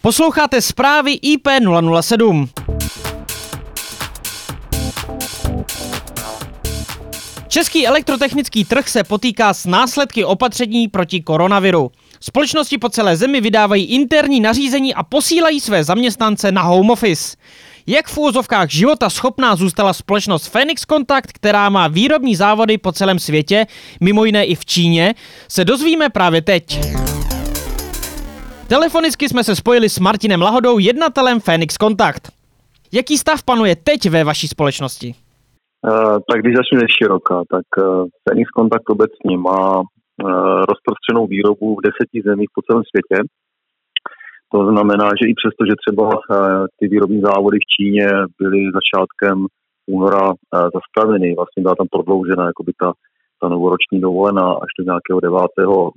Posloucháte zprávy IP007. Český elektrotechnický trh se potýká s následky opatření proti koronaviru. Společnosti po celé zemi vydávají interní nařízení a posílají své zaměstnance na home office. Jak v úvozovkách života schopná zůstala společnost Phoenix Contact, která má výrobní závody po celém světě, mimo jiné i v Číně, se dozvíme právě teď. Telefonicky jsme se spojili s Martinem Lahodou, jednatelem Phoenix Contact. Jaký stav panuje teď ve vaší společnosti? Uh, tak když začnu široká, tak uh, Phoenix Contact obecně má uh, rozprostřenou výrobu v deseti zemích po celém světě. To znamená, že i přesto, že třeba ty výrobní závody v Číně byly začátkem února zastaveny, vlastně byla tam prodloužena jakoby ta, ta novoroční dovolená až do nějakého 9.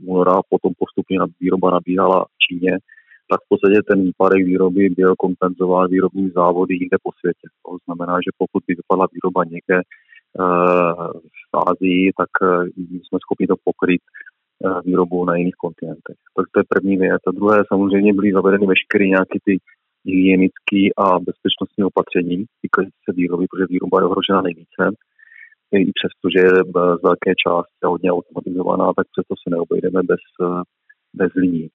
února, potom postupně výroba nabíhala v Číně, tak v podstatě ten výpadek výroby byl kompenzován výrobní závody jinde po světě. To znamená, že pokud by vypadla výroba někde uh, v Ázii, tak uh, jsme schopni to pokryt uh, výrobu na jiných kontinentech. Tak to je první věc. A druhé, samozřejmě byly zavedeny veškeré nějaké ty hygienické a bezpečnostní opatření týkající se výroby, protože výroba je ohrožena nejvíce. I přesto, že je z velké části hodně automatizovaná, tak přesto se neobejdeme bez, bez liní.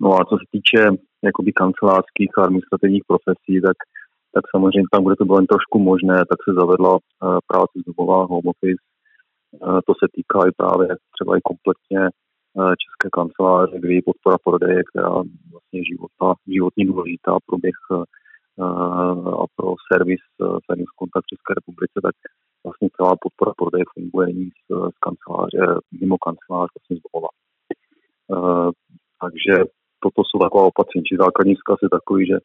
No a co se týče jakoby kancelářských a administrativních profesí, tak, tak samozřejmě tam, kde to bylo jen trošku možné, tak se zavedla uh, práce z domova, home office. To se týká i právě třeba i kompletně české kanceláře, kdy je podpora prodeje, která vlastně života, životní důležitá pro běh a pro servis servis kontakt České republice, tak vlastně celá podpora prodeje funguje nyní z, z kanceláře, mimo kancelář, vlastně z domova. Uh, takže toto jsou taková opatření. Či základní vzkaz je takový, že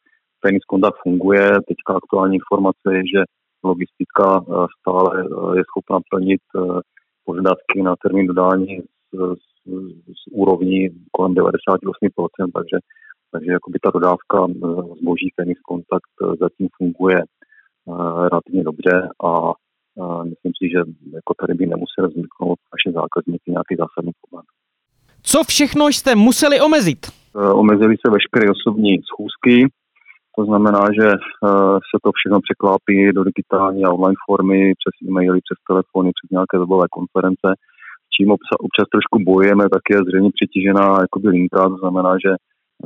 Phoenix Contact funguje. Teďka aktuální informace je, že logistika eh, stále eh, je schopna plnit eh, požadavky na termín dodání z, z, z úrovní kolem 98%, takže, takže jakoby ta dodávka zboží Phoenix Contact zatím funguje relativně dobře a myslím si, že jako tady by nemusel vzniknout naše zákazníky nějaký zásadní problém. Co všechno jste museli omezit? Eh, omezily se veškeré osobní schůzky, to znamená, že eh, se to všechno překlápí do digitální a online formy, přes e-maily, přes telefony, přes nějaké webové konference. S čím občas trošku bojujeme, tak je zřejmě přetížená jakoby linka, to znamená, že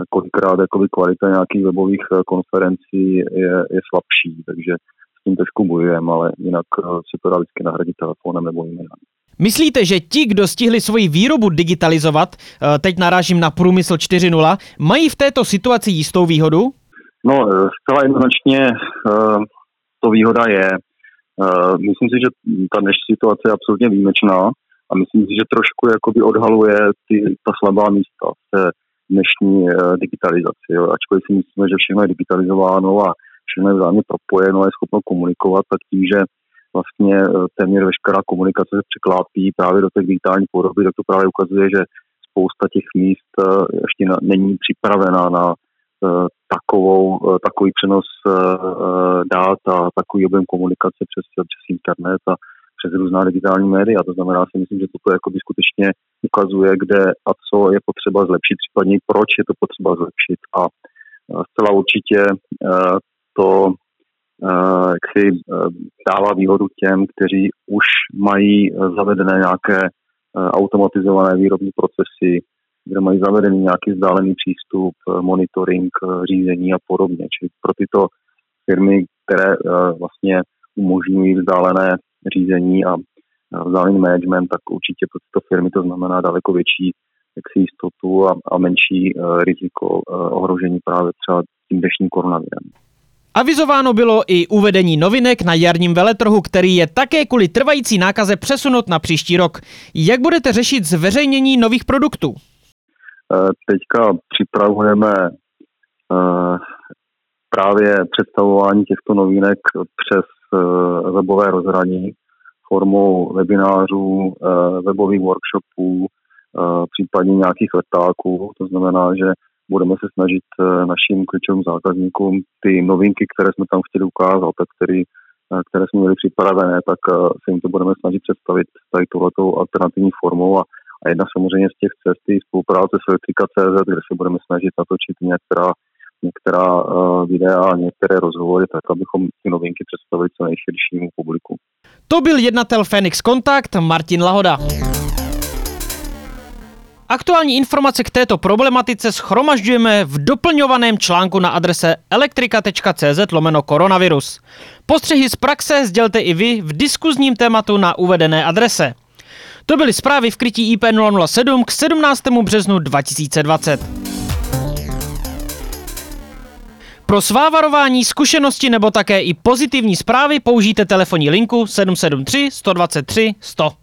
kolikrát jakoby kvalita nějakých webových eh, konferencí je, je slabší, takže s tím trošku bojujeme, ale jinak se to dá vždycky nahradit telefonem nebo e-mailem. Myslíte, že ti, kdo stihli svoji výrobu digitalizovat, eh, teď narážím na průmysl 4.0, mají v této situaci jistou výhodu? No, eh, zcela jednoznačně eh, to výhoda je. Myslím si, že ta dnešní situace je absolutně výjimečná a myslím si, že trošku jakoby odhaluje ty, ta slabá místa v té dnešní digitalizaci. Jo. Ačkoliv si myslíme, že všechno je digitalizováno a všechno je vzájemně propojeno a je schopno komunikovat, tak tím, že vlastně eh, téměř veškerá komunikace se překlápí právě do té digitální podoby, tak to právě ukazuje, že spousta těch míst eh, ještě není připravená na uh, takovou, takový přenos dát a takový objem komunikace přes, přes internet a přes různá digitální média. To znamená si myslím, že toto jakoby skutečně ukazuje, kde a co je potřeba zlepšit, případně proč je to potřeba zlepšit. A zcela určitě to Eh, jak si eh, dává výhodu těm, kteří už mají eh, zavedené nějaké automatizované výrobní procesy, kde mají zavedený nějaký vzdálený přístup, monitoring, řízení a podobně. Čili pro tyto firmy, které vlastně umožňují vzdálené řízení a vzdálený management, tak určitě pro tyto firmy to znamená daleko větší jaksi jistotu a, a menší riziko ohrožení právě třeba tím dnešním koronavirem. Avizováno bylo i uvedení novinek na jarním veletrhu, který je také kvůli trvající nákaze přesunut na příští rok. Jak budete řešit zveřejnění nových produktů? Eh, teďka připravujeme eh, právě představování těchto novinek přes eh, webové rozhraní formou webinářů, webových workshopů, případně nějakých letáků. To znamená, že budeme se snažit eh, našim klíčovým zákazníkům ty novinky, které jsme tam chtěli ukázat a který, eh, které jsme měli připravené, tak eh, se jim to budeme snažit představit tady tohletou alternativní formou a, a jedna samozřejmě z těch cest je spolupráce s Elektrika.cz, kde se budeme snažit natočit některá některá videa, některé rozhovory, tak abychom ty novinky představili co nejširšímu publiku. To byl jednatel Phoenix Contact Martin Lahoda. Aktuální informace k této problematice schromažďujeme v doplňovaném článku na adrese elektrika.cz lomeno koronavirus. Postřehy z praxe sdělte i vy v diskuzním tématu na uvedené adrese. To byly zprávy v krytí IP 007 k 17. březnu 2020. Pro svá varování, zkušenosti nebo také i pozitivní zprávy použijte telefonní linku 773 123 100.